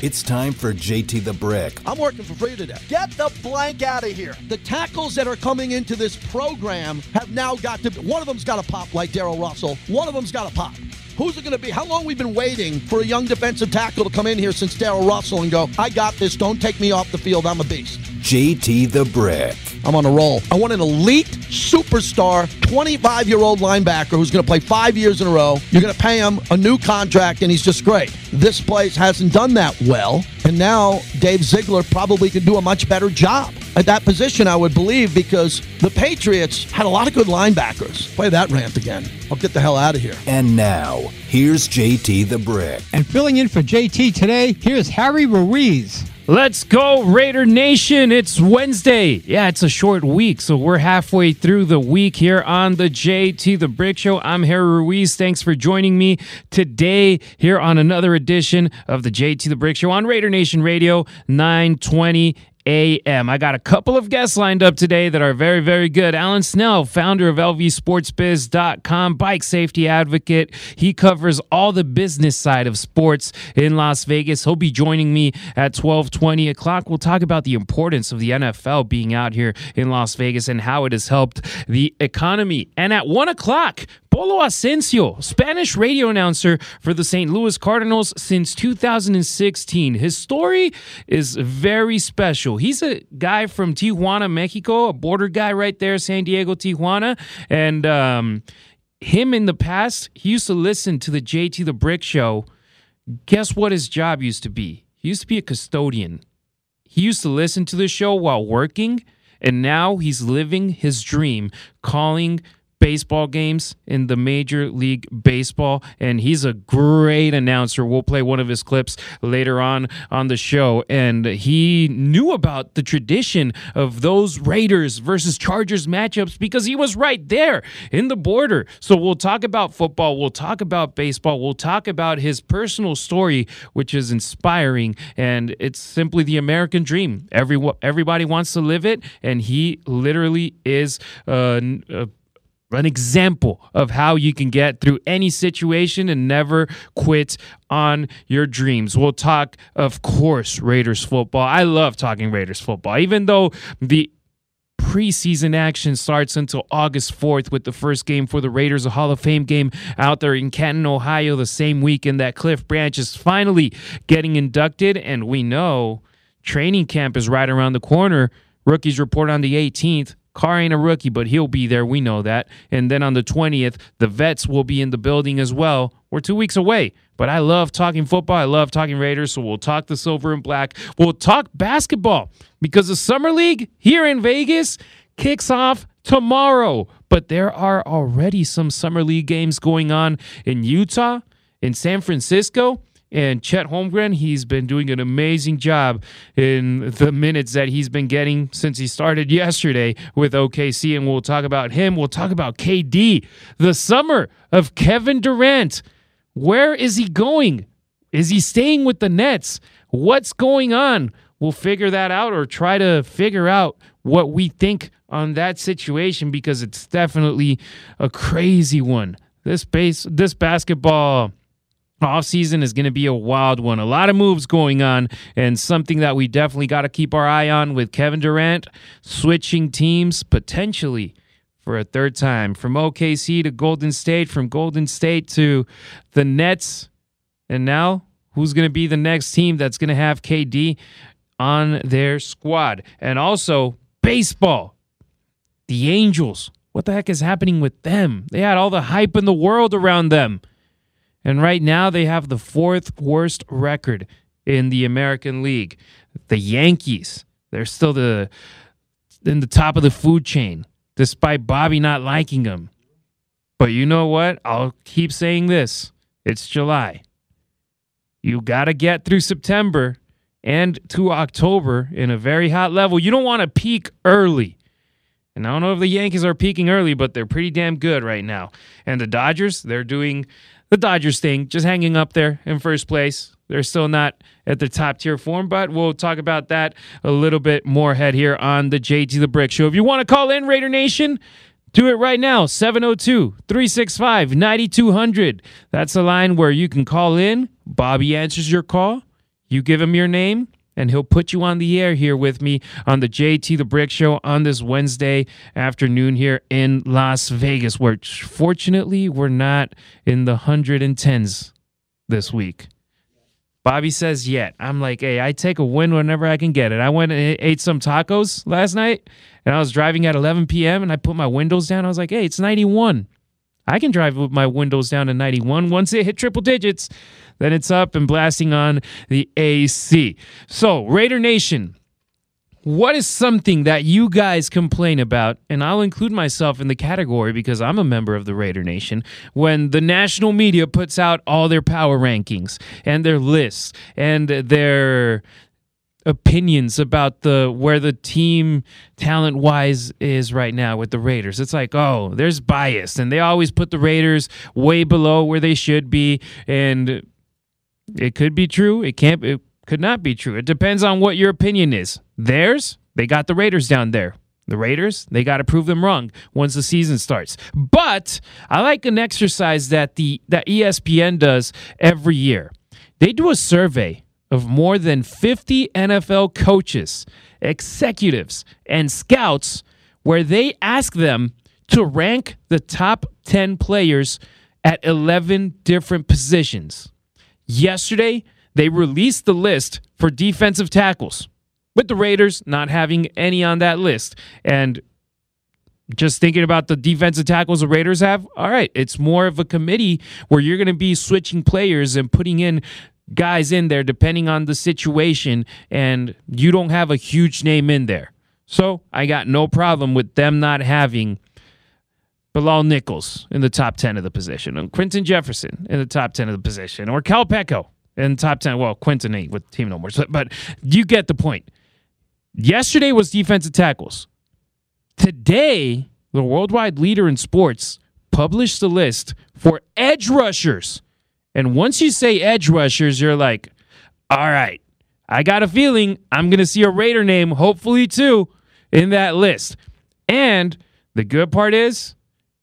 It's time for JT the Brick. I'm working for free today. Get the blank out of here. The tackles that are coming into this program have now got to. Be. One of them's got to pop like Darrell Russell. One of them's got to pop. Who's it going to be? How long we've been waiting for a young defensive tackle to come in here since Darrell Russell and go, I got this. Don't take me off the field. I'm a beast. JT the Brick. I'm on a roll. I want an elite superstar 25 year old linebacker who's going to play five years in a row. You're going to pay him a new contract, and he's just great. This place hasn't done that well. And now Dave Ziegler probably could do a much better job at that position, I would believe, because the Patriots had a lot of good linebackers. Play that rant again. I'll get the hell out of here. And now, here's JT the Brick. And filling in for JT today, here's Harry Ruiz. Let's go, Raider Nation. It's Wednesday. Yeah, it's a short week, so we're halfway through the week here on the JT The Brick Show. I'm Harry Ruiz. Thanks for joining me today here on another edition of the JT The Brick Show on Raider Nation Radio 920 a.m. I got a couple of guests lined up today that are very, very good. Alan Snell, founder of LVSportsBiz.com, bike safety advocate. He covers all the business side of sports in Las Vegas. He'll be joining me at 1220 o'clock. We'll talk about the importance of the NFL being out here in Las Vegas and how it has helped the economy. And at 1 o'clock, Polo Ascencio, Spanish radio announcer for the St. Louis Cardinals since 2016. His story is very special. He's a guy from Tijuana, Mexico, a border guy right there, San Diego, Tijuana. And um, him in the past, he used to listen to the JT the Brick show. Guess what his job used to be? He used to be a custodian. He used to listen to the show while working, and now he's living his dream, calling baseball games in the Major League Baseball, and he's a great announcer. We'll play one of his clips later on on the show, and he knew about the tradition of those Raiders versus Chargers matchups because he was right there in the border. So we'll talk about football, we'll talk about baseball, we'll talk about his personal story, which is inspiring, and it's simply the American dream. Every everybody wants to live it, and he literally is uh, a an example of how you can get through any situation and never quit on your dreams. We'll talk, of course, Raiders football. I love talking Raiders football, even though the preseason action starts until August 4th with the first game for the Raiders, a Hall of Fame game out there in Canton, Ohio, the same weekend that Cliff Branch is finally getting inducted. And we know training camp is right around the corner. Rookies report on the 18th. Carr ain't a rookie, but he'll be there. We know that. And then on the 20th, the vets will be in the building as well. We're two weeks away, but I love talking football. I love talking Raiders, so we'll talk the silver and black. We'll talk basketball because the Summer League here in Vegas kicks off tomorrow. But there are already some Summer League games going on in Utah, in San Francisco, and Chet Holmgren, he's been doing an amazing job in the minutes that he's been getting since he started yesterday with OKC. And we'll talk about him. We'll talk about KD, the summer of Kevin Durant. Where is he going? Is he staying with the Nets? What's going on? We'll figure that out or try to figure out what we think on that situation because it's definitely a crazy one. This base this basketball off season is going to be a wild one. A lot of moves going on, and something that we definitely got to keep our eye on with Kevin Durant switching teams potentially for a third time from OKC to Golden State, from Golden State to the Nets, and now who's going to be the next team that's going to have KD on their squad, and also baseball, the Angels. What the heck is happening with them? They had all the hype in the world around them. And right now, they have the fourth worst record in the American League. The Yankees, they're still the in the top of the food chain, despite Bobby not liking them. But you know what? I'll keep saying this. It's July. You got to get through September and to October in a very hot level. You don't want to peak early. And I don't know if the Yankees are peaking early, but they're pretty damn good right now. And the Dodgers, they're doing the Dodgers thing, just hanging up there in first place. They're still not at the top tier form, but we'll talk about that a little bit more ahead here on the JT the Brick Show. If you want to call in Raider Nation, do it right now 702 365 9200. That's a line where you can call in. Bobby answers your call. You give him your name, and he'll put you on the air here with me on the JT the Brick Show on this Wednesday afternoon here in Las Vegas, where fortunately we're not in the 110s this week. Bobby says yet. I'm like, hey, I take a win whenever I can get it. I went and ate some tacos last night and I was driving at 11 p.m. and I put my windows down. I was like, hey, it's 91. I can drive with my windows down to 91. Once it hit triple digits, then it's up and blasting on the AC. So, Raider Nation, what is something that you guys complain about? And I'll include myself in the category because I'm a member of the Raider Nation. When the national media puts out all their power rankings and their lists and their opinions about the where the team talent wise is right now with the Raiders. It's like, oh, there's bias and they always put the Raiders way below where they should be and it could be true, it can't it could not be true. It depends on what your opinion is. Theirs, they got the Raiders down there. The Raiders, they got to prove them wrong once the season starts. But I like an exercise that the that ESPN does every year. They do a survey of more than 50 NFL coaches, executives, and scouts where they ask them to rank the top 10 players at 11 different positions. Yesterday, they released the list for defensive tackles, with the Raiders not having any on that list. And just thinking about the defensive tackles the Raiders have, all right, it's more of a committee where you're going to be switching players and putting in guys in there depending on the situation, and you don't have a huge name in there. So I got no problem with them not having Bilal Nichols in the top 10 of the position, and Quinton Jefferson in the top 10 of the position, or Cal Peko in the top 10. Well, Quinton ain't with team no more, but you get the point. Yesterday was defensive tackles. Today, the worldwide leader in sports published the list for edge rushers. And once you say edge rushers, you're like, all right, I got a feeling I'm going to see a Raider name, hopefully too, in that list. And the good part is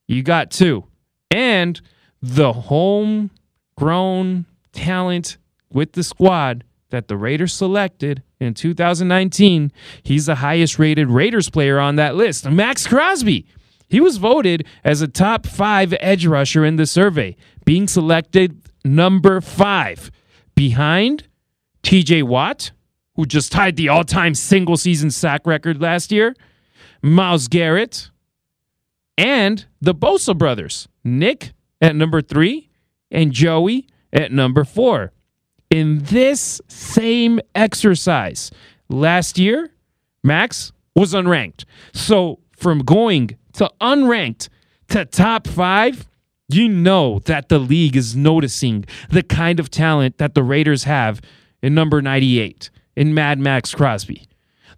you got two. And the homegrown talent with the squad that the Raiders selected in 2019, he's the highest rated Raiders player on that list. Maxx Crosby. He was voted as a top five edge rusher in the survey, being selected number five behind TJ Watt, who just tied the all time single season sack record last year, Myles Garrett, and the Bosa brothers, Nick at number three and Joey at number four. In this same exercise last year, Maxx was unranked. So from going to unranked to top five, you know that the league is noticing the kind of talent that the Raiders have in number 98 in Mad Maxx Crosby.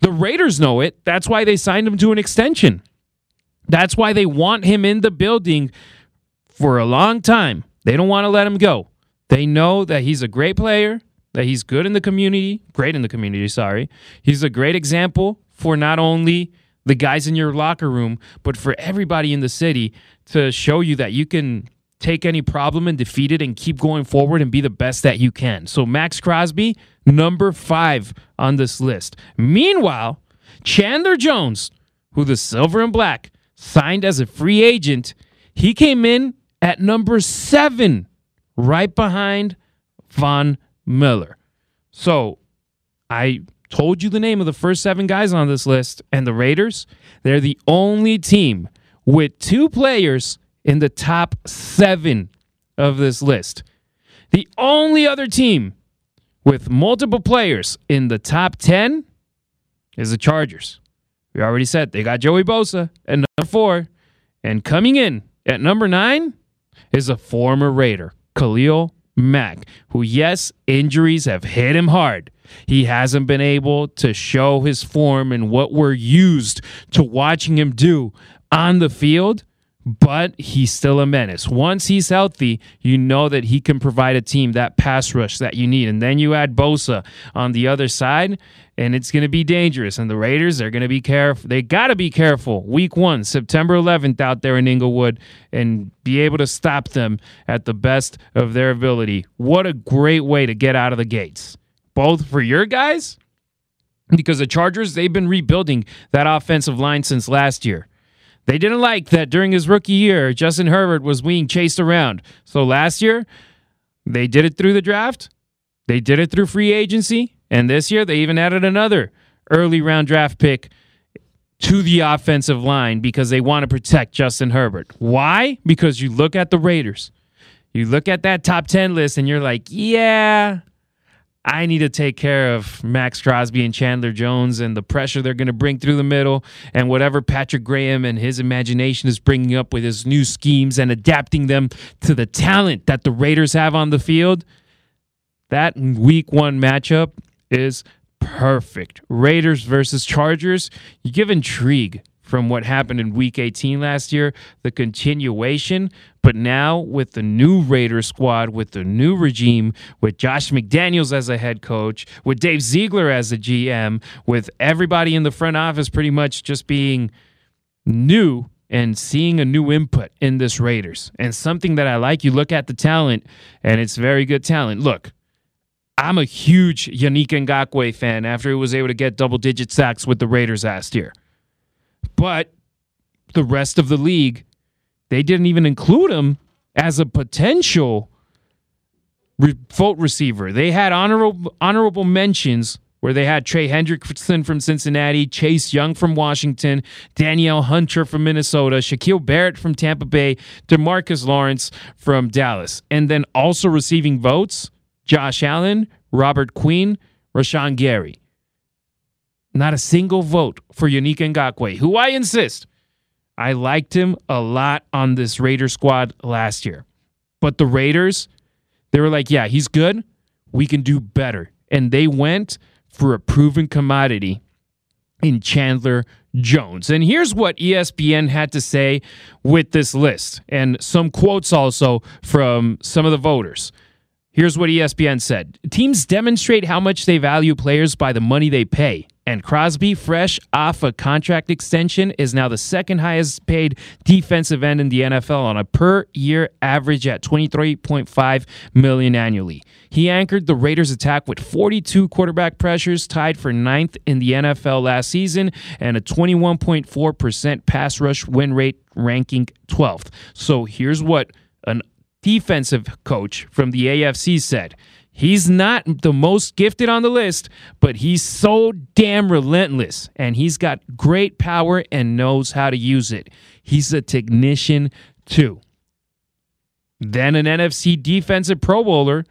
The Raiders know it. That's why they signed him to an extension. That's why they want him in the building for a long time. They don't want to let him go. They know that he's a great player, that he's good in the community, great in the community, sorry. He's a great example for not only the guys in your locker room, but for everybody in the city to show you that you can take any problem and defeat it and keep going forward and be the best that you can. So, Maxx Crosby, number five on this list. Meanwhile, Chandler Jones, who the silver and black signed as a free agent, he came in at number seven, right behind Von Miller. So, I told you the name of the first seven guys on this list, and the Raiders, they're the only team with two players in the top seven of this list. The only other team with multiple players in the top 10 is the Chargers. We already said they got Joey Bosa at number four. And coming in at number nine is a former Raider, Khalil Mack, who, yes, injuries have hit him hard. He hasn't been able to show his form and what we're used to watching him do on the field, but he's still a menace. Once he's healthy, you know that he can provide a team that pass rush that you need. And then you add Bosa on the other side, and it's going to be dangerous. And the Raiders, they're going to be careful. They got to be careful. Week one, September 11th, out there in Inglewood, and be able to stop them at the best of their ability. What a great way to get out of the gates. Both for your guys because the Chargers, they've been rebuilding that offensive line since last year. They didn't like that during his rookie year, Justin Herbert was being chased around. So last year, they did it through the draft, they did it through free agency, and this year they even added another early round draft pick to the offensive line because they want to protect Justin Herbert. Why? Because you look at the Raiders. You look at that top 10 list and you're like, yeah, I need to take care of Maxx Crosby and Chandler Jones and the pressure they're going to bring through the middle and whatever Patrick Graham and his imagination is bringing up with his new schemes and adapting them to the talent that the Raiders have on the field. That week one matchup is perfect. Raiders versus Chargers. You give intrigue from what happened in week 18 last year, the continuation. But now with the new Raiders squad, with the new regime, with Josh McDaniels as a head coach, with Dave Ziegler as a GM, with everybody in the front office pretty much just being new and seeing a new input in this Raiders. And something that I like, you look at the talent, and it's very good talent. Look, I'm a huge Yannick Ngakoue fan after he was able to get double digit sacks with the Raiders last year. But the rest of the league, they didn't even include him as a potential vote receiver. They had honorable honorable mentions where they had Trey Hendrickson from Cincinnati, Chase Young from Washington, Danielle Hunter from Minnesota, Shaquille Barrett from Tampa Bay, DeMarcus Lawrence from Dallas. And then also receiving votes, Josh Allen, Robert Quinn, Rashan Gary. Not a single vote for Yannick Ngakoue, who I insist, I liked him a lot on this Raider squad last year. But the Raiders, they were like, yeah, he's good. We can do better. And they went for a proven commodity in Chandler Jones. And here's what ESPN had to say with this list, and some quotes also from some of the voters. Here's what ESPN said Teams demonstrate how much they value players by the money they pay. And Crosby, fresh off a contract extension, is now the second highest paid defensive end in the NFL on a per year average at 23.5 million annually. He anchored the Raiders attack with 42 quarterback pressures, tied for ninth in the NFL last season, and a 21.4% pass rush win rate, ranking 12th. So here's what an defensive coach from the AFC said. He's not the most gifted on the list, but he's so damn relentless and he's got great power and knows how to use it. He's a technician too. Then an NFC defensive Pro Bowler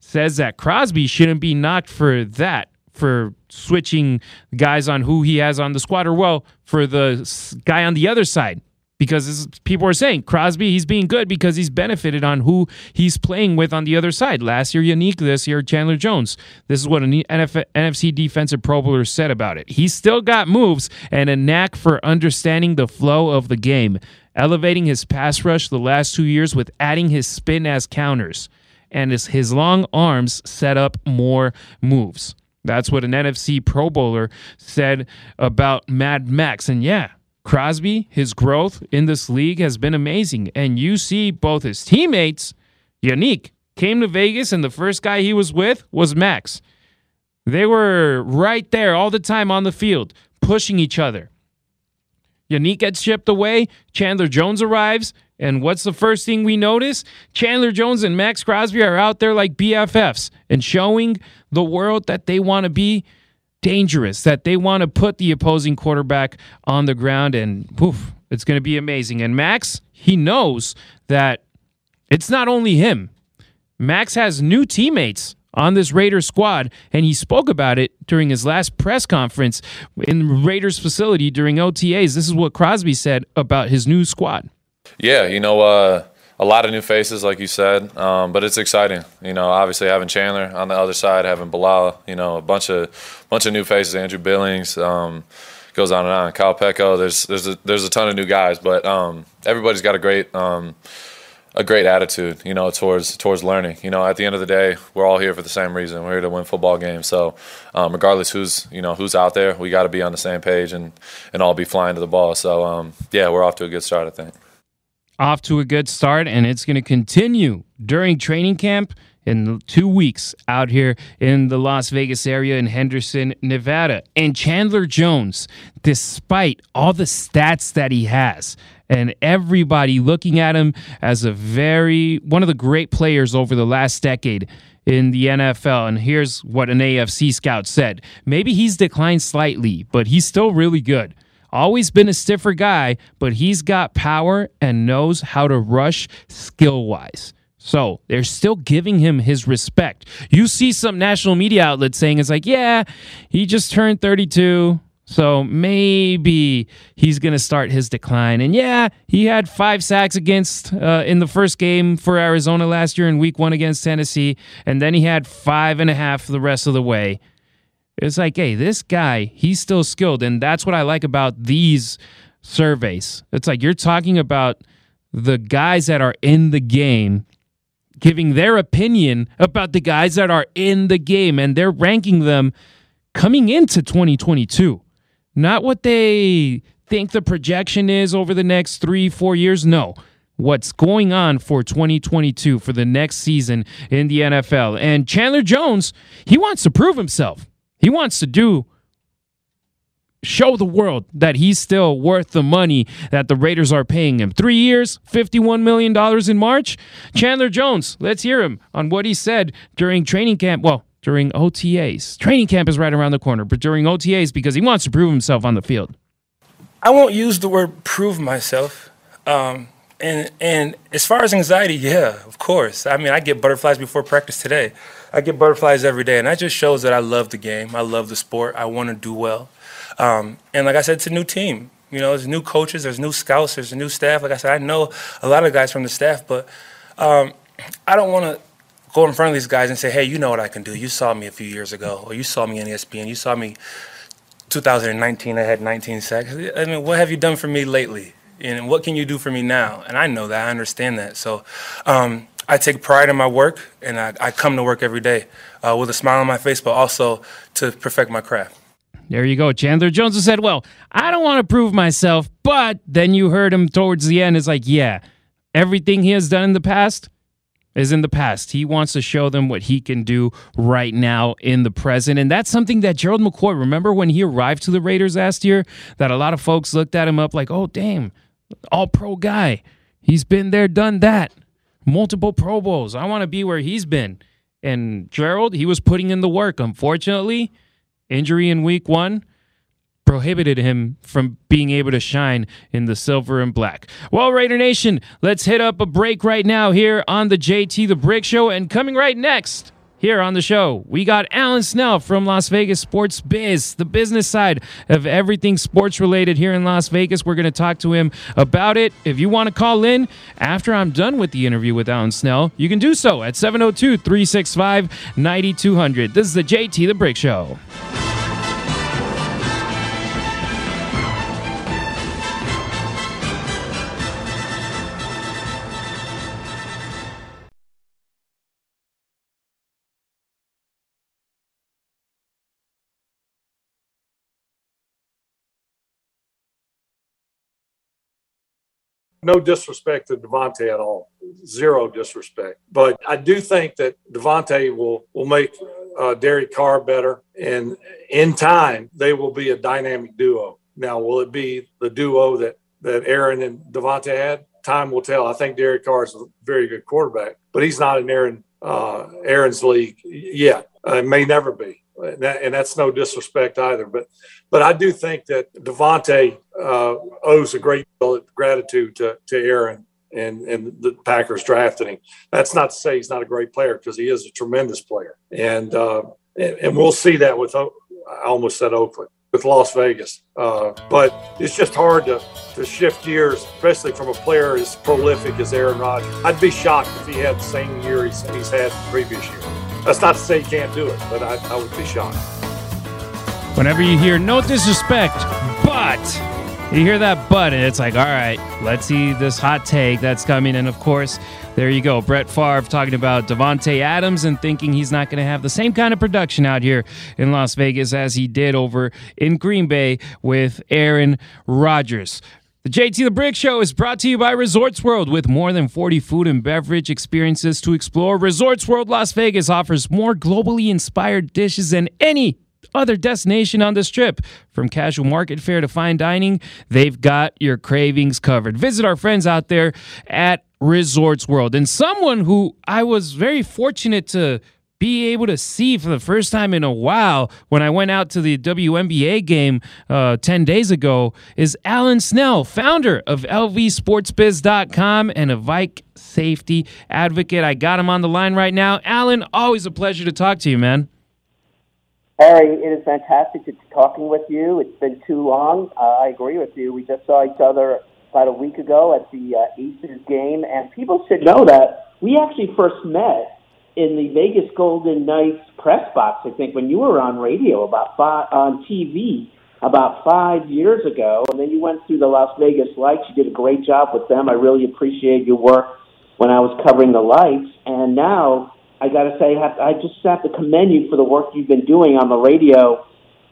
says that Crosby shouldn't be knocked for that, for switching guys on who he has on the squad, or well, for the guy on the other side because people are saying Crosby, he's being good because he's benefited on who he's playing with on the other side. Last year, Yannick, this year, Chandler Jones. This is what an NF- NFC defensive pro bowler said about it. He's still got moves and a knack for understanding the flow of the game, elevating his pass rush the last two years with adding his spin as counters. And his, his long arms set up more moves. That's what an NFC Pro Bowler said about Mad Maxx. And yeah, Crosby, his growth in this league has been amazing. And you see both his teammates, Yannick, came to Vegas, and the first guy he was with was Maxx. They were right there all the time on the field, pushing each other. Yannick gets shipped away. Chandler Jones arrives. And what's the first thing we notice? Chandler Jones and Maxx Crosby are out there like BFFs and showing the world that they want to be dangerous, that they want to put the opposing quarterback on the ground, and poof, it's going to be amazing. And Maxx, he knows that it's not only him. Maxx has new teammates on this Raiders squad, and he spoke about it during his last press conference in Raiders facility during OTAs. This is what Crosby said about his new squad. Yeah, you know, uh, a lot of new faces, like you said, um, but it's exciting. You know, obviously having Chandler on the other side, having Bilal, you know, a bunch of bunch of new faces. Andrew Billings um, goes on and on. Kyle Peko. There's there's a, there's a ton of new guys, but um, everybody's got a great um, a great attitude, you know, towards towards learning. You know, at the end of the day, we're all here for the same reason. We're here to win football games. So, um, regardless who's you know who's out there, we got to be on the same page and and all be flying to the ball. So, um, yeah, we're off to a good start, I think off to a good start, and it's going to continue during training camp in two weeks out here in the Las Vegas area in Henderson, Nevada. And Chandler Jones, despite all the stats that he has, and everybody looking at him as a very one of the great players over the last decade in the NFL. And here's what an AFC scout said. Maybe he's declined slightly, but he's still really good. Always been a stiffer guy, but he's got power and knows how to rush skill wise. So they're still giving him his respect. You see some national media outlets saying it's like, yeah, he just turned 32. So maybe he's going to start his decline. And yeah, he had five sacks against uh, in the first game for Arizona last year in week one against Tennessee. And then he had five and a half the rest of the way. It's like, hey, this guy, he's still skilled. And that's what I like about these surveys. It's like you're talking about the guys that are in the game giving their opinion about the guys that are in the game and they're ranking them coming into 2022 not what they think the projection is over the next three, four years. No. What's going on for 2022 for the next season in the NFL. And Chandler Jones, he wants to prove himself. He wants to do show the world that he's still worth the money that the Raiders are paying him. Three years, $51 million in March. Chandler Jones, let's hear him on what he said during training camp. Well, during OTAs. Training camp is right around the corner, but during OTAs because he wants to prove himself on the field. I won't use the word prove myself. Um, and and as far as anxiety, yeah, of course. I mean, I get butterflies before practice today. I get butterflies every day, and that just shows that I love the game. I love the sport. I want to do well. Um, and like I said, it's a new team. You know, there's new coaches, there's new scouts, there's new staff. Like I said, I know a lot of guys from the staff, but um, I don't want to go in front of these guys and say, hey, you know what I can do. You saw me a few years ago, or you saw me in ESPN. You saw me 2019, I had 19 sacks. I mean, what have you done for me lately? And what can you do for me now? And I know that, I understand that. So um, I take pride in my work, and I, I come to work every day uh, with a smile on my face, but also to perfect my craft. There you go. Chandler Jones said, Well, I don't want to prove myself, but then you heard him towards the end. It's like, yeah, everything he has done in the past, is in the past. He wants to show them what he can do right now in the present. And that's something that Gerald McCoy, remember when he arrived to the Raiders last year, that a lot of folks looked at him up like, oh, damn, all pro guy. He's been there, done that. Multiple Pro Bowls. I want to be where he's been. And Gerald, he was putting in the work. Unfortunately, injury in week one prohibited him from being able to shine in the silver and black. Well, Raider Nation, let's hit up a break right now here on the JT the Brick Show. And coming right next, here on the show, we got Alan Snell from Las Vegas Sports Biz, the business side of everything sports related here in Las Vegas. We're going to talk to him about it. If you want to call in after I'm done with the interview with Alan Snell, you can do so at 702 365 9200. This is the JT the Brick Show. No disrespect to Davante at all, zero disrespect. But I do think that Davante will will make uh, Derek Carr better, and in time they will be a dynamic duo. Now, will it be the duo that that Aaron and Davante had? Time will tell. I think Derek Carr is a very good quarterback, but he's not in Aaron uh, Aaron's league yet. Uh, it may never be and, that, and, that's no disrespect either. But but I do think that Davante uh, owes a great deal of gratitude to, to Aaron and and the Packers drafted him. That's not to say he's not a great player because he is a tremendous player, and, uh, and and, we'll see that with I almost said Oakland with Las Vegas. Uh, but it's just hard to, to shift gears, especially from a player as prolific as Aaron Rodgers. I'd be shocked if he had the same year he's, he's had the previous year. That's not to say you can't do it, but I, I would be shocked. Whenever you hear no disrespect, but you hear that but, and it's like, all right, let's see this hot take that's coming. And of course, there you go. Brett Favre talking about Davante Adams and thinking he's not going to have the same kind of production out here in Las Vegas as he did over in Green Bay with Aaron Rodgers. The JT the Brick Show is brought to you by Resorts World. With more than 40 food and beverage experiences to explore, Resorts World Las Vegas offers more globally inspired dishes than any other destination on the strip. From casual market fare to fine dining, they've got your cravings covered. Visit our friends out there at Resorts World. And someone who I was very fortunate to be able to see for the first time in a while when I went out to the WNBA game uh, 10 days ago is Alan Snell, founder of LVSportsBiz.com and a Vike safety advocate. I got him on the line right now. Alan, always a pleasure to talk to you, man. Harry, it is fantastic to talking with you. It's been too long. Uh, I agree with you. We just saw each other about a week ago at the uh, Aces game, and people should know that we actually first met in the Vegas Golden Knights press box, I think, when you were on radio about five, on TV about five years ago, and then you went through the Las Vegas Lights. You did a great job with them. I really appreciate your work when I was covering the Lights, and now I got to say, I just have to commend you for the work you've been doing on the radio.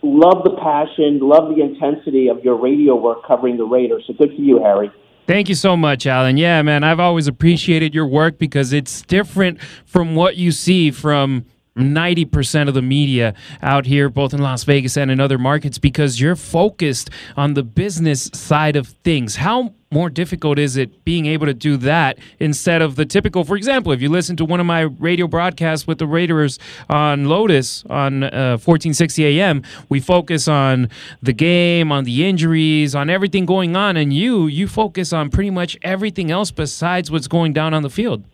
Love the passion, love the intensity of your radio work covering the Raiders. So good for you, Harry. Thank you so much, Alan. Yeah, man, I've always appreciated your work because it's different from what you see from 90% of the media out here, both in Las Vegas and in other markets, because you're focused on the business side of things. How more difficult is it being able to do that instead of the typical? For example, if you listen to one of my radio broadcasts with the Raiders on Lotus on uh, 1460 AM, we focus on the game, on the injuries, on everything going on, and you you focus on pretty much everything else besides what's going down on the field.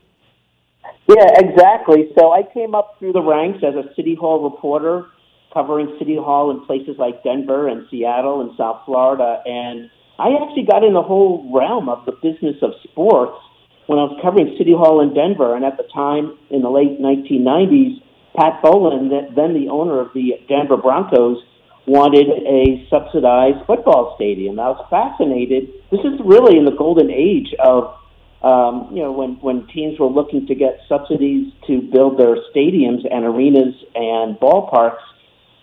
Yeah, exactly. So I came up through the ranks as a City Hall reporter, covering City Hall in places like Denver and Seattle and South Florida. And I actually got in the whole realm of the business of sports when I was covering City Hall in Denver. And at the time, in the late 1990s, Pat Bowlen, then the owner of the Denver Broncos, wanted a subsidized football stadium. I was fascinated. This is really in the golden age of um, you know, when, when teams were looking to get subsidies to build their stadiums and arenas and ballparks,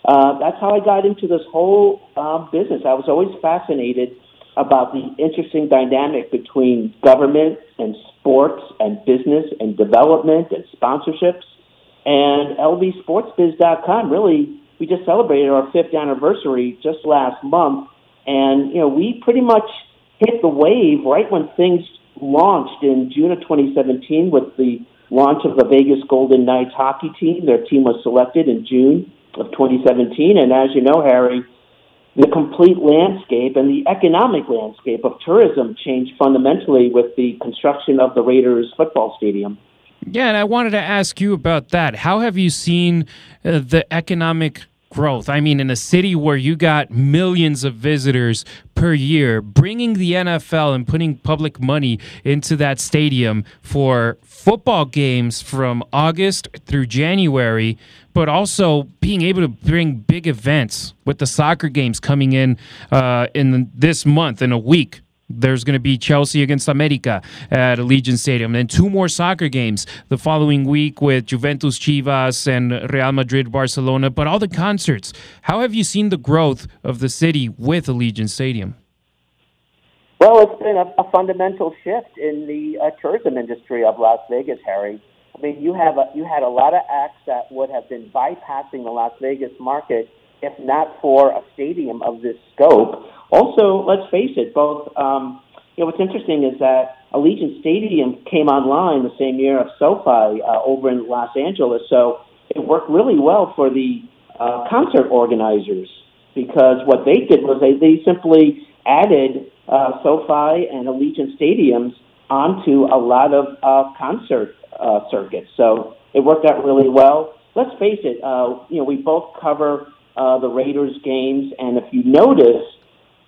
uh, that's how I got into this whole uh, business. I was always fascinated about the interesting dynamic between government and sports and business and development and sponsorships. And LVSportsBiz.com really, we just celebrated our fifth anniversary just last month. And, you know, we pretty much hit the wave right when things launched in June of 2017 with the launch of the Vegas Golden Knights hockey team. Their team was selected in June of 2017. And as you know, Harry, the complete landscape and the economic landscape of tourism changed fundamentally with the construction of the Raiders football stadium. Yeah, and I wanted to ask you about that. How have you seen uh, the economic growth. I mean, in a city where you got millions of visitors per year, bringing the NFL and putting public money into that stadium for football games from August through January, but also being able to bring big events with the soccer games coming in uh, in this month in a week there's going to be Chelsea against America at Allegiant Stadium. Then two more soccer games the following week with Juventus Chivas and Real Madrid Barcelona. But all the concerts. How have you seen the growth of the city with Allegiant Stadium? Well, it's been a, a fundamental shift in the uh, tourism industry of Las Vegas, Harry. I mean, you have a, you had a lot of acts that would have been bypassing the Las Vegas market if not for a stadium of this scope. Also, let's face it, both, um, you know, what's interesting is that Allegiant Stadium came online the same year of SoFi uh, over in Los Angeles, so it worked really well for the uh, concert organizers because what they did was they, they simply added uh, SoFi and Allegiant Stadiums onto a lot of uh, concert uh, circuits. So it worked out really well. Let's face it, uh, you know, we both cover uh, the Raiders games. And if you notice,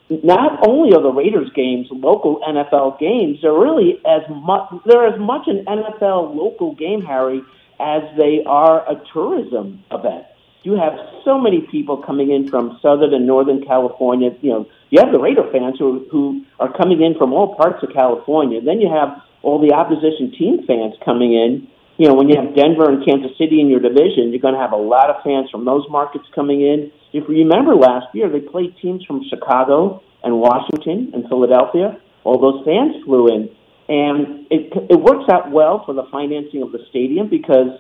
not only are the Raiders games local NFL games, they're really as much they're as much an NFL local game, Harry, as they are a tourism event. You have so many people coming in from Southern and Northern California. You know, you have the Raider fans who who are coming in from all parts of California. Then you have all the opposition team fans coming in you know, when you have Denver and Kansas City in your division, you're going to have a lot of fans from those markets coming in. If you remember last year, they played teams from Chicago, and Washington and Philadelphia. All those fans flew in, and it it works out well for the financing of the stadium because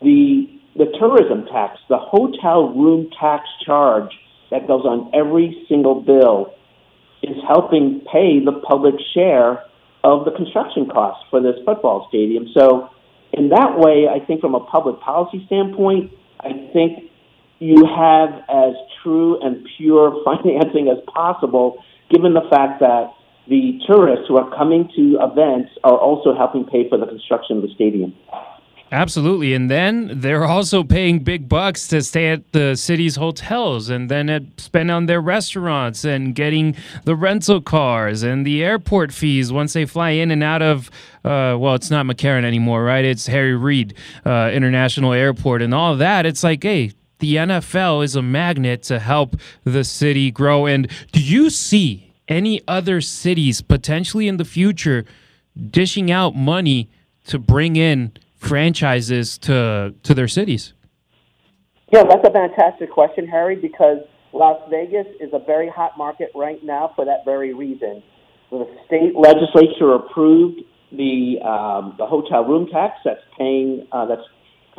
the the tourism tax, the hotel room tax charge that goes on every single bill, is helping pay the public share of the construction costs for this football stadium. So, in that way, I think from a public policy standpoint, I think you have as true and pure financing as possible, given the fact that the tourists who are coming to events are also helping pay for the construction of the stadium. Absolutely. And then they're also paying big bucks to stay at the city's hotels and then at, spend on their restaurants and getting the rental cars and the airport fees once they fly in and out of, uh, well, it's not McCarran anymore, right? It's Harry Reid uh, International Airport and all that. It's like, hey, the NFL is a magnet to help the city grow. And do you see any other cities potentially in the future dishing out money to bring in franchises to to their cities? Yeah, that's a fantastic question, Harry, because Las Vegas is a very hot market right now for that very reason. The state legislature approved the um, the hotel room tax that's paying uh, that's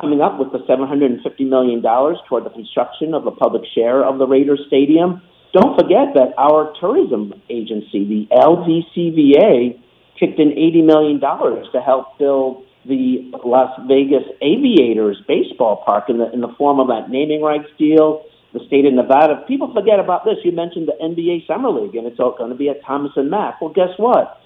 coming up with the seven hundred and fifty million dollars toward the construction of the public share of the Raiders Stadium. Don't forget that our tourism agency, the LVCVA, kicked in eighty million dollars to help build the Las Vegas Aviators baseball park in the in the form of that naming rights deal. The state of Nevada. People forget about this. You mentioned the NBA Summer League, and it's all going to be at Thomas and Mack. Well, guess what?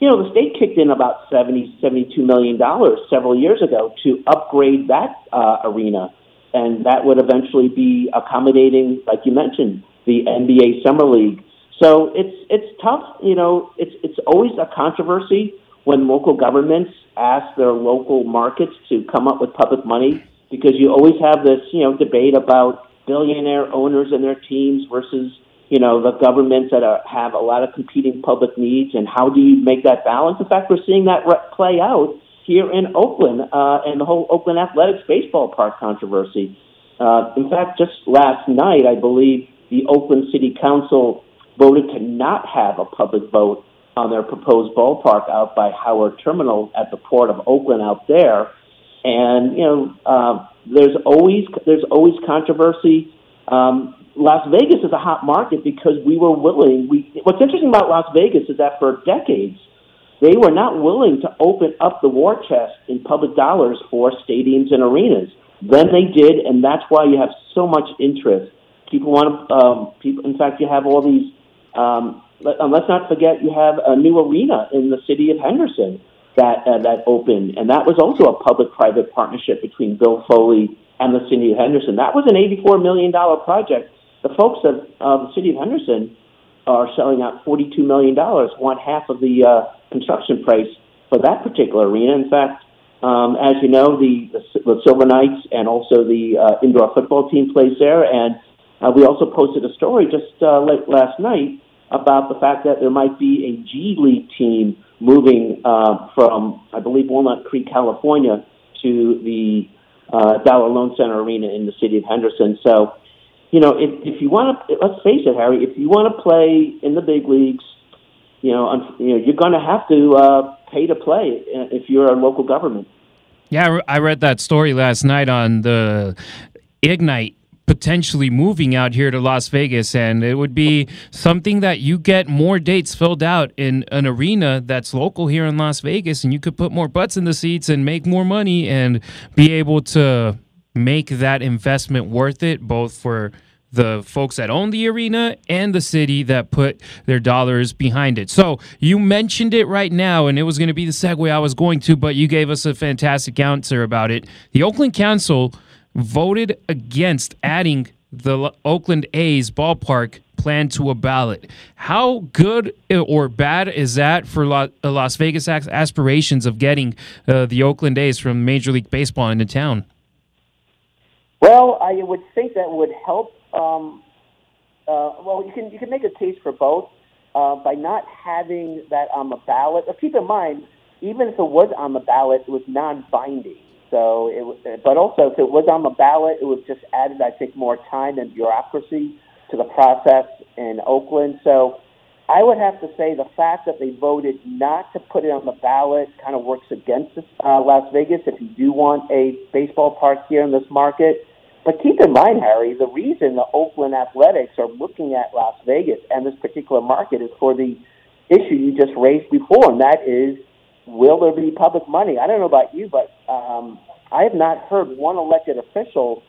You know, the state kicked in about seventy, seventy-two million dollars several years ago to upgrade that uh, arena, and that would eventually be accommodating, like you mentioned, the NBA Summer League. So it's it's tough. You know, it's it's always a controversy when local governments ask their local markets to come up with public money because you always have this, you know, debate about billionaire owners and their teams versus, you know, the governments that are, have a lot of competing public needs and how do you make that balance? In fact, we're seeing that re- play out here in Oakland uh, and the whole Oakland Athletics baseball park controversy. Uh, in fact, just last night, I believe the Oakland City Council voted to not have a public vote on their proposed ballpark out by Howard Terminal at the port of Oakland out there. And you know, uh, there's always there's always controversy. Um, Las Vegas is a hot market because we were willing. We what's interesting about Las Vegas is that for decades they were not willing to open up the war chest in public dollars for stadiums and arenas. Then they did, and that's why you have so much interest. People want to. Um, people, in fact, you have all these um, let, uh, let's not forget you have a new arena in the city of Henderson that uh, that opened, and that was also a public-private partnership between Bill Foley and the city of Henderson. That was an eighty-four million dollar project. The folks of uh, the city of Henderson are selling out forty-two million dollars, one half of the uh, construction price for that particular arena. In fact, um, as you know, the, the, the Silver Knights and also the uh, indoor football team plays there, and uh, we also posted a story just uh, late last night about the fact that there might be a G League team moving uh, from, I believe, Walnut Creek, California, to the uh, Dollar Loan Center Arena in the city of Henderson. So, you know, if, if you want to, let's face it, Harry, if you want to play in the big leagues, you know, un, you know, you're going to have to uh, pay to play if you're a local government. Yeah, I read that story last night on the Ignite potentially moving out here to Las Vegas, and it would be something that you get more dates filled out in an arena that's local here in Las Vegas, and you could put more butts in the seats and make more money and be able to make that investment worth it, both for the folks that own the arena and the city that put their dollars behind it. So you mentioned it right now, and it was going to be the segue I was going to, but you gave us a fantastic answer about it. The Oakland Council voted against adding the Oakland A's ballpark plan to a ballot. How good or bad is that for Las Vegas aspirations of getting uh, the Oakland A's from Major League Baseball into town? Well, I would think that would help. Um, uh, well, you can you can make a case for both uh, by not having that on the ballot. But keep in mind, even if it was on the ballot, it was non-binding. So, it, but also if it was on the ballot, it was just added, I think, more time and bureaucracy to the process in Oakland. So, I would have to say the fact that they voted not to put it on the ballot kind of works against uh, Las Vegas if you do want a baseball park here in this market. But keep in mind, Harry, the reason the Oakland Athletics are looking at Las Vegas and this particular market is for the issue you just raised before, and that is will there be public money? I don't know about you, but um, I have not heard one elected official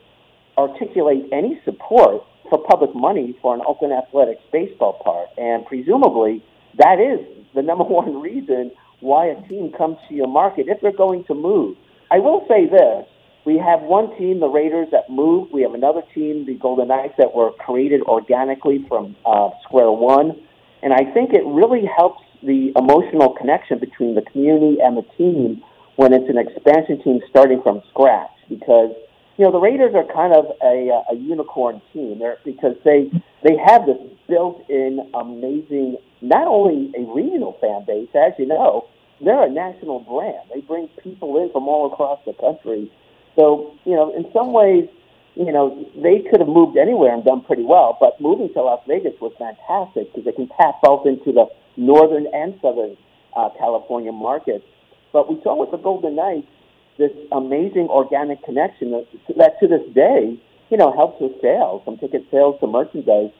articulate any support for public money for an Oakland Athletics baseball park. And presumably, that is the number one reason why a team comes to your market if they're going to move. I will say this. We have one team, the Raiders, that moved. We have another team, the Golden Knights, that were created organically from uh, square one. And I think it really helps the emotional connection between the community and the team when it's an expansion team starting from scratch. Because you know the Raiders are kind of a, a unicorn team. They're, because they they have this built-in amazing not only a regional fan base as you know they're a national brand. They bring people in from all across the country. So you know in some ways you know they could have moved anywhere and done pretty well but moving to Las Vegas was fantastic because they can tap both into the northern and southern uh, California markets but we saw with the Golden Knights this amazing organic connection that, that to this day, you know, helps with sales, from ticket sales to merchandise,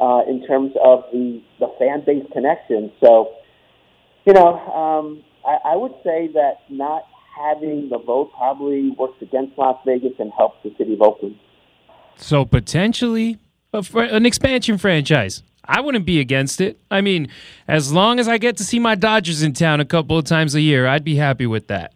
uh, in terms of the, the fan base connection. So, you know, um, I, I would say that not having the vote probably works against Las Vegas and helps the city of Oakland. So potentially fr- an expansion franchise. I wouldn't be against it. I mean, as long as I get to see my Dodgers in town a couple of times a year, I'd be happy with that.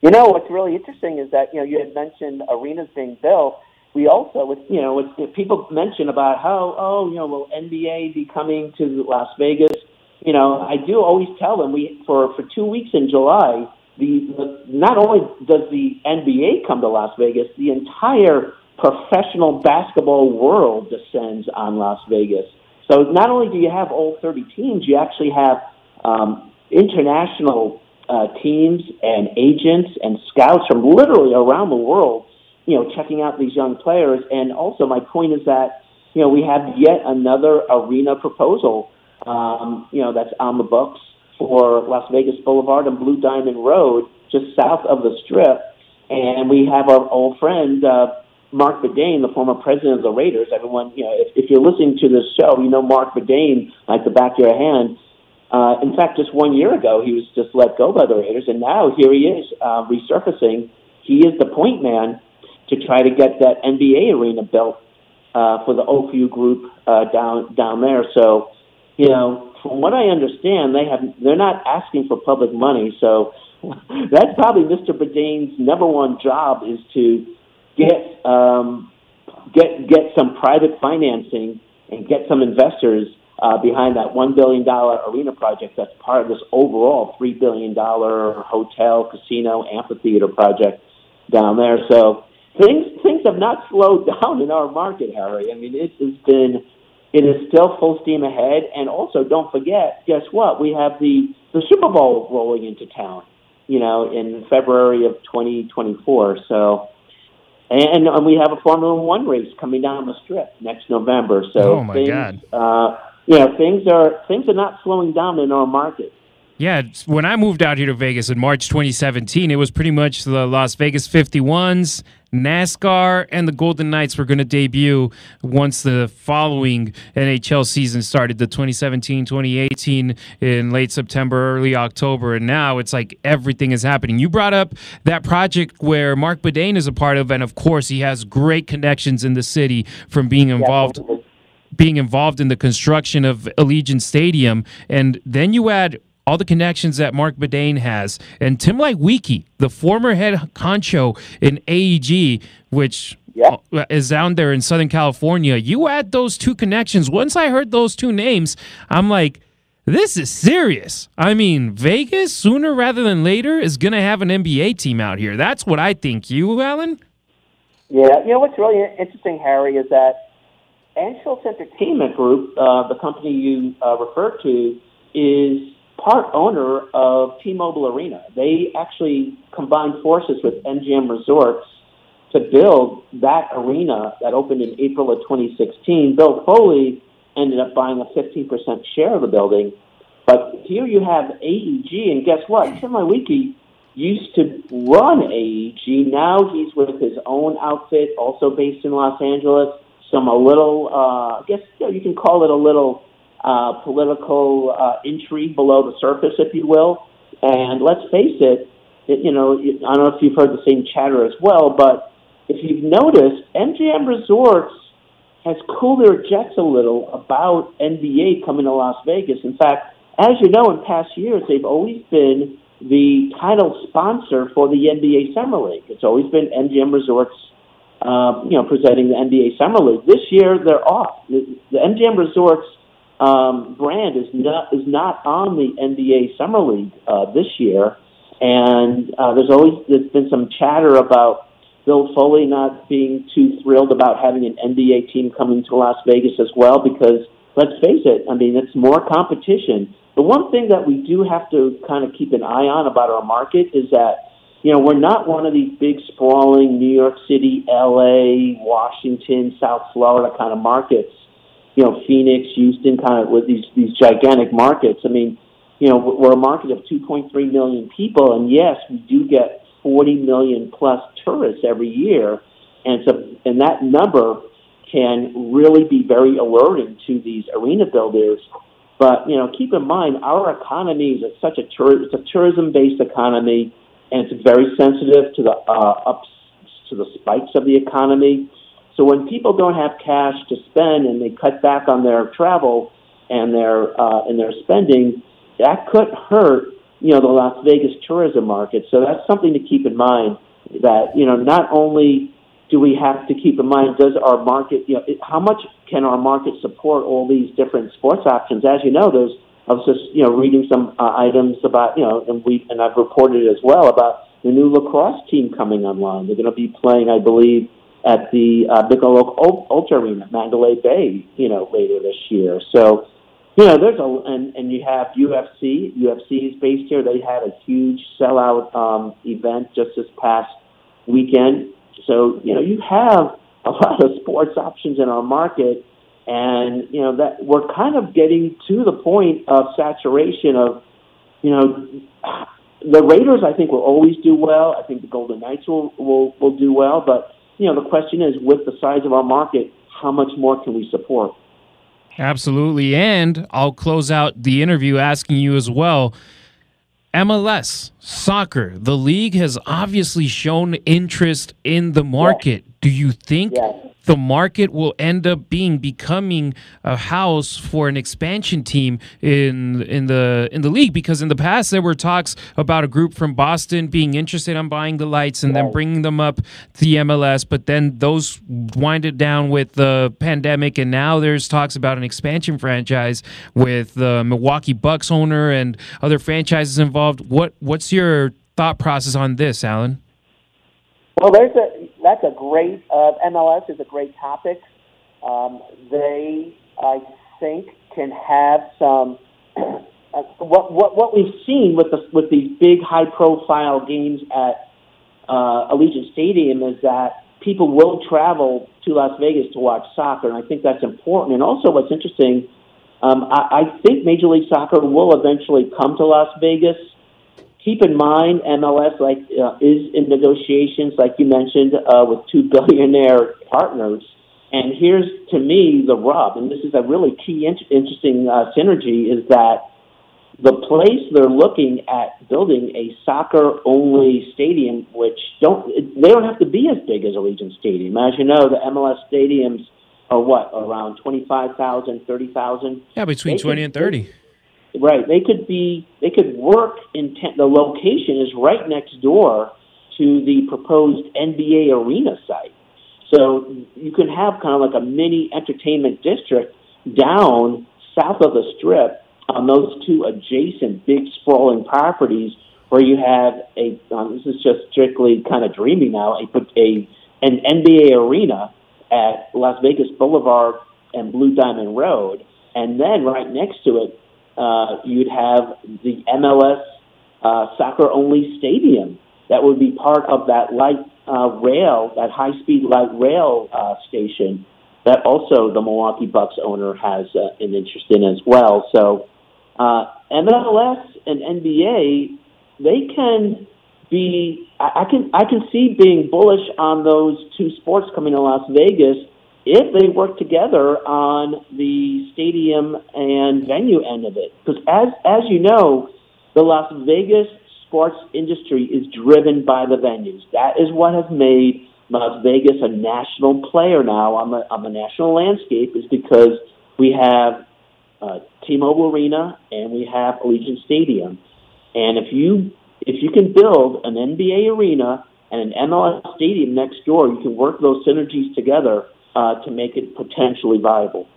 You know, what's really interesting is that, you know, you had mentioned arenas being built. We also, with, you know, with, people mention about how, oh, you know, will NBA be coming to Las Vegas? You know, I do always tell them we, for, for two weeks in July, the, not only does the NBA come to Las Vegas, the entire professional basketball world descends on Las Vegas. So not only do you have all 30 teams, you actually have um, international uh, teams and agents and scouts from literally around the world, you know, checking out these young players. And also, my point is that you know we have yet another arena proposal, um, you know, that's on the books for Las Vegas Boulevard and Blue Diamond Road, just south of the Strip. And we have our old friend. Uh, Marc Badain, the former president of the Raiders. Everyone, you know, if, if you're listening to this show, you know Marc Badain like the back of your hand. Uh, in fact, just one year ago, he was just let go by the Raiders, and now here he is uh, resurfacing. He is the point man to try to get that NBA arena built uh, for the Oak View group uh, down down there. So, you know, from what I understand, they have they're not asking for public money. So that's probably Mr. Badain's number one job is to get um, get get some private financing and get some investors uh, behind that one billion dollar arena project that's part of this overall three billion dollar hotel, casino, amphitheater project down there. So things things have not slowed down in our market, Harry. I mean, it has been it is still full steam ahead. And also, don't forget, guess what? We have the the Super Bowl rolling into town. You know, in February of 2024. So and, and we have a Formula One race coming down the strip next November. So, oh my things, God, uh, you know, things are things are not slowing down in our market. Yeah, when I moved out here to Vegas in March 2017, it was pretty much the Las Vegas 51s, NASCAR, and the Golden Knights were going to debut once the following NHL season started, the 2017 2018 in late September, early October. And now it's like everything is happening. You brought up that project where Marc Badain is a part of, and of course, he has great connections in the city from being involved. Yeah, being involved in the construction of Allegiant Stadium, and then you add all the connections that Marc Badain has. And Tim Leiweke, the former head concho in AEG, which yeah. is down there in Southern California, you add those two connections. Once I heard those two names, I'm like, this is serious. I mean, Vegas, sooner rather than later, is going to have an NBA team out here. That's what I think. You, Alan? Yeah, you know what's really interesting, Harry, is that Anschutz Entertainment Group, uh, the company you uh, referred to, is part owner of T-Mobile Arena. They actually combined forces with MGM Resorts to build that arena that opened in April of 2016. Bill Foley ended up buying a 15% share of the building. But here you have AEG, and guess what? Tim Leiweke used to run AEG. Now he's with his own outfit, also based in Los Angeles. Some a little, uh, I guess you, know, you can call it a little uh, political uh, intrigue below the surface, if you will. And let's face it, it, you know, I don't know if you've heard the same chatter as well, but if you've noticed, MGM Resorts has cooled their jets a little about NBA coming to Las Vegas. In fact, as you know, in past years, they've always been the title sponsor for the NBA Summer League. It's always been MGM Resorts, uh, you know, presenting the NBA Summer League. This year, they're off. The, the MGM Resorts um, brand is not is not on the NBA Summer League uh, this year, and uh, there's always there's been some chatter about Bill Foley not being too thrilled about having an NBA team coming to Las Vegas as well because let's face it, I mean, it's more competition. The one thing that we do have to kind of keep an eye on about our market is that, you know, we're not one of these big, sprawling New York City, LA, Washington, South Florida kind of markets. You know, Phoenix, Houston, kind of with these these gigantic markets. I mean, you know, we're a market of 2.3 million people, and yes, we do get 40 million plus tourists every year, and so and that number can really be very alerting to these arena builders. But you know, keep in mind our economy is such a tour, it's a tourism based economy, and it's very sensitive to the uh, ups to the spikes of the economy. So when people don't have cash to spend and they cut back on their travel and their uh, and their spending, that could hurt you know the Las Vegas tourism market. So that's something to keep in mind. That you know not only do we have to keep in mind does our market you know how much can our market support all these different sports options? As you know, there's I was just you know reading some uh, items about you know and we and I've reported as well about the new lacrosse team coming online. They're going to be playing, I believe, at the uh, Michelob Ultra Arena, Mandalay Bay, you know, later this year. So you know, there's a and and you have UFC. UFC is based here. They had a huge sellout um, event just this past weekend. So you know, you have a lot of sports options in our market, and you know that we're kind of getting to the point of saturation of, you know, the Raiders. I think will always do well. I think the Golden Knights will will will do well. But you know, the question is, with the size of our market, how much more can we support? Absolutely. And I'll close out the interview asking you as well MLS, soccer, the league has obviously shown interest in the market. Do you think the market will end up being becoming a house for an expansion team in in the in the league? Because in the past there were talks about a group from Boston being interested in buying the lights and then bringing them up to the MLS but then those winded down with the pandemic and now there's talks about an expansion franchise with the Milwaukee Bucks owner and other franchises involved. What what's your thought process on this Alan well, there's a that's a great uh, MLS is a great topic. Um, they, I think, can have some. Uh, what what what we've seen with the with these big high profile games at uh, Allegiant Stadium is that people will travel to Las Vegas to watch soccer, and I think that's important. And also, what's interesting, um, I, I think Major League Soccer will eventually come to Las Vegas keep in mind, MLS like uh, is in negotiations, like you mentioned, uh, with two billionaire partners. And here's to me the rub, and this is a really key, in- interesting uh, synergy, is that the place they're looking at building a soccer-only stadium, which don't they don't have to be as big as Allegiant Stadium. As you know, the MLS stadiums are what around 25,000, 30,000. Yeah, between they 20 and 30. Right. They could be. They could work in. Te- the location is right next door to the proposed NBA arena site. So you can have kind of like a mini entertainment district down south of the strip on those two adjacent big sprawling properties where you have a. Um, this is just strictly kind of dreamy now. A, a an NBA arena at Las Vegas Boulevard and Blue Diamond Road, and then right next to it uh, you'd have the MLS uh, soccer only stadium that would be part of that light uh, rail, that high speed light rail uh, station. that also the Milwaukee Bucks owner has uh, an interest in as well. So uh, MLS and NBA, they can be. I, I can I can see being bullish on those two sports coming to Las Vegas if they work together on the stadium and venue end of it. Because as as you know, the Las Vegas sports industry is driven by the venues. That is what has made Las Vegas a national player now on the on the national landscape is because we have uh, T-Mobile Arena and we have Allegiant Stadium, and if you if you can build an NBA arena and an MLS stadium next door, you can work those synergies together uh, to make it potentially viable.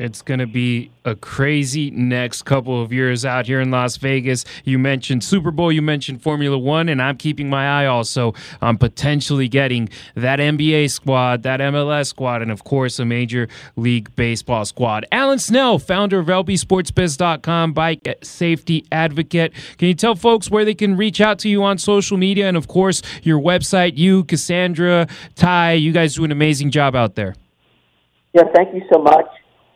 It's going to be a crazy next couple of years out here in Las Vegas. You mentioned Super Bowl, you mentioned Formula One, and I'm keeping my eye also on potentially getting that NBA squad, that MLS squad, and of course, a Major League Baseball squad. Alan Snell, founder of LVSportsBiz.com, bike safety advocate. Can you tell folks where they can reach out to you on social media and, of course, your website? You, Cassandra, Ty, you guys do an amazing job out there. Yeah, thank you so much.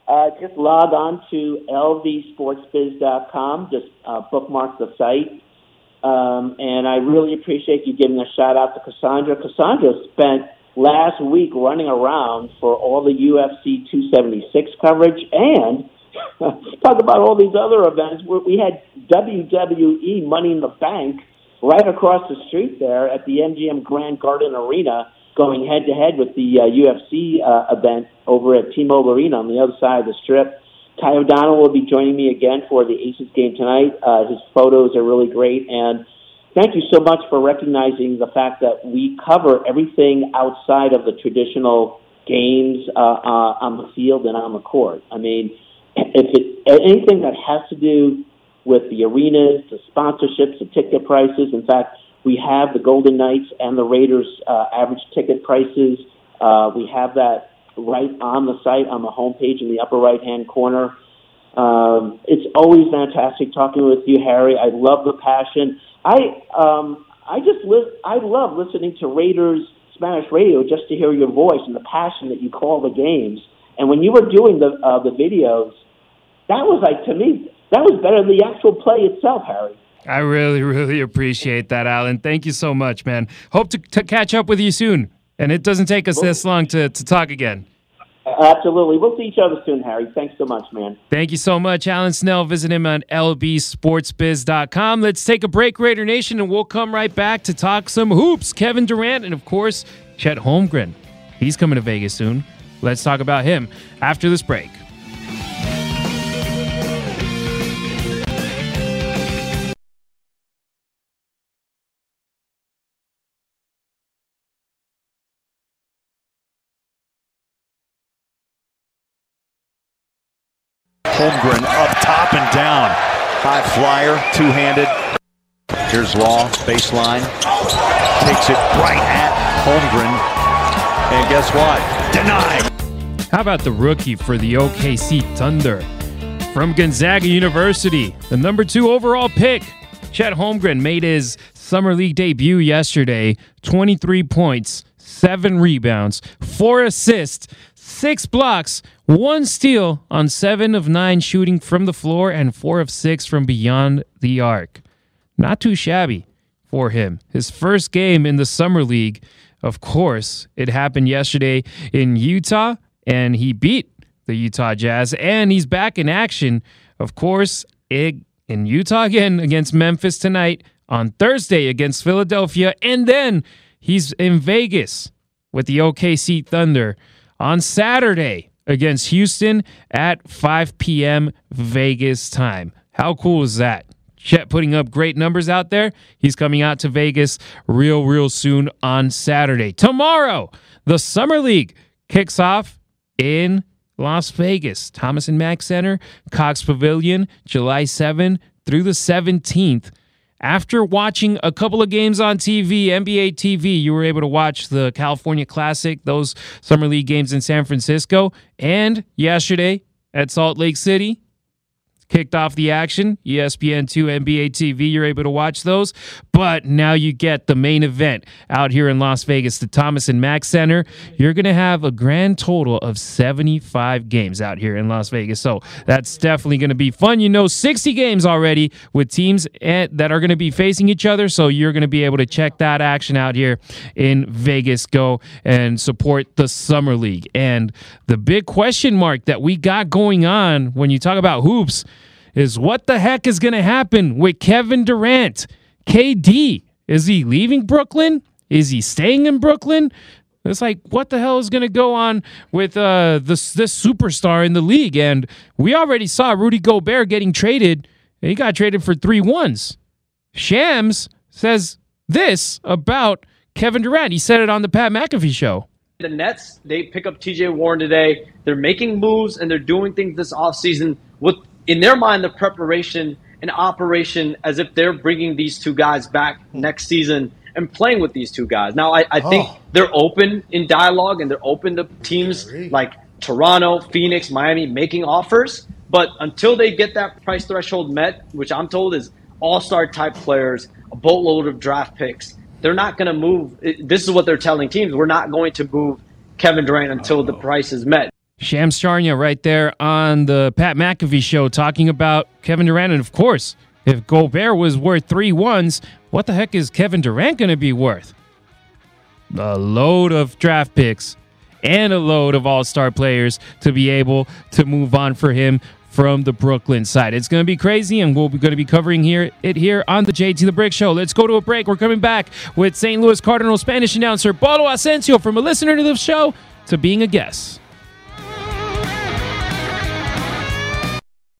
Uh, just log on to lvsportsbiz.com. Just uh, bookmark the site. Um, and I really appreciate you giving a shout out to Cassandra. Cassandra spent last week running around for all the UFC 276 coverage and talk about all these other events. We had WWE Money in the Bank right across the street there at the MGM Grand Garden Arena going head to head with the uh, UFC uh, event over at T-Mobile Arena on the other side of the strip. Ty O'Donnell will be joining me again for the Aces game tonight. Uh, his photos are really great, and thank you so much for recognizing the fact that we cover everything outside of the traditional games uh, uh, on the field and on the court. I mean, if it anything that has to do with the arenas, the sponsorships, the ticket prices. In fact, we have the Golden Knights and the Raiders uh, average ticket prices. Uh, we have that right on the site on the homepage in the upper right hand corner. Um, it's always fantastic talking with you, Harry. I love the passion. I um, I just li- I love listening to Raiders Spanish radio just to hear your voice and the passion that you call the games. And when you were doing the uh, the videos, that was like to me that was better than the actual play itself, Harry. I really, really appreciate that, Alan. Thank you so much, man. Hope to, to catch up with you soon. And it doesn't take us this long to, to talk again. Absolutely. We'll see each other soon, Harry. Thanks so much, man. Thank you so much, Alan Snell. Visit him on lvsportsbiz.com. Let's take a break, Raider Nation, and we'll come right back to talk some hoops. Kevin Durant and, of course, Chet Holmgren. He's coming to Vegas soon. Let's talk about him after this break. Holmgren up top and down. High flyer, two-handed. Here's Law, baseline. Takes it right at Holmgren. And guess what? Denied. How about the rookie for the OKC Thunder? From Gonzaga University, the number two overall pick, Chet Holmgren made his Summer League debut yesterday 23 points, seven rebounds, four assists, six blocks, one steal on seven of nine shooting from the floor, and four of six from beyond the arc. Not too shabby for him. His first game in the Summer League, of course, it happened yesterday in Utah, and he beat the Utah Jazz, and he's back in action, of course, in Utah again against Memphis tonight, on Thursday against Philadelphia, and then he's in Vegas with the OKC Thunder on Saturday against Houston at 5 p.m. Vegas time. How cool is that? Chet putting up great numbers out there. He's coming out to Vegas real, real soon on Saturday. Tomorrow, the Summer League kicks off in Las Vegas, Thomas and Mack Center, Cox Pavilion, July 7 through the 17th after watching a couple of games on TV, NBA TV, you were able to watch the California Classic, those Summer League games in San Francisco, and yesterday at Salt Lake City, kicked off the action. E ESPN2 NBA TV, you're able to watch those. But now you get the main event out here in Las Vegas, the Thomas and Mack Center. You're going to have a grand total of 75 games out here in Las Vegas. So that's definitely going to be fun. You know, 60 games already with teams at, that are going to be facing each other. So you're going to be able to check that action out here in Vegas. Go and support the Summer League. And the big question mark that we got going on when you talk about hoops is what the heck is going to happen with Kevin Durant? KD, is he leaving Brooklyn? Is he staying in Brooklyn? It's like, what the hell is going to go on with uh, this this superstar in the league? And we already saw Rudy Gobert getting traded. He got traded for three ones. Shams says this about Kevin Durant. He said it on the Pat McAfee show. The Nets, they pick up TJ Warren today. They're making moves and they're doing things this offseason with, in their mind, the preparation and operation as if they're bringing these two guys back next season and playing with these two guys. Now, I, I oh. think Oh. they're open in dialogue and they're open to teams like Toronto, Phoenix, Miami making offers. But until they get that price threshold met, which I'm told is all star type players, a boatload of draft picks, they're not going to move. This is what they're telling teams. We're not going to move Kevin Durant until the oh. price is met. Shams Charania right there on the Pat McAfee show talking about Kevin Durant. And of course, if Gobert was worth three ones, what the heck is Kevin Durant going to be worth? A load of draft picks and a load of all star players to be able to move on for him from the Brooklyn side. It's going to be crazy, and we're going to be covering here it here on the JT the Brick Show. Let's go to a break. We're coming back with St. Louis Cardinal Spanish announcer Polo Ascencio from a listener to the show to being a guest.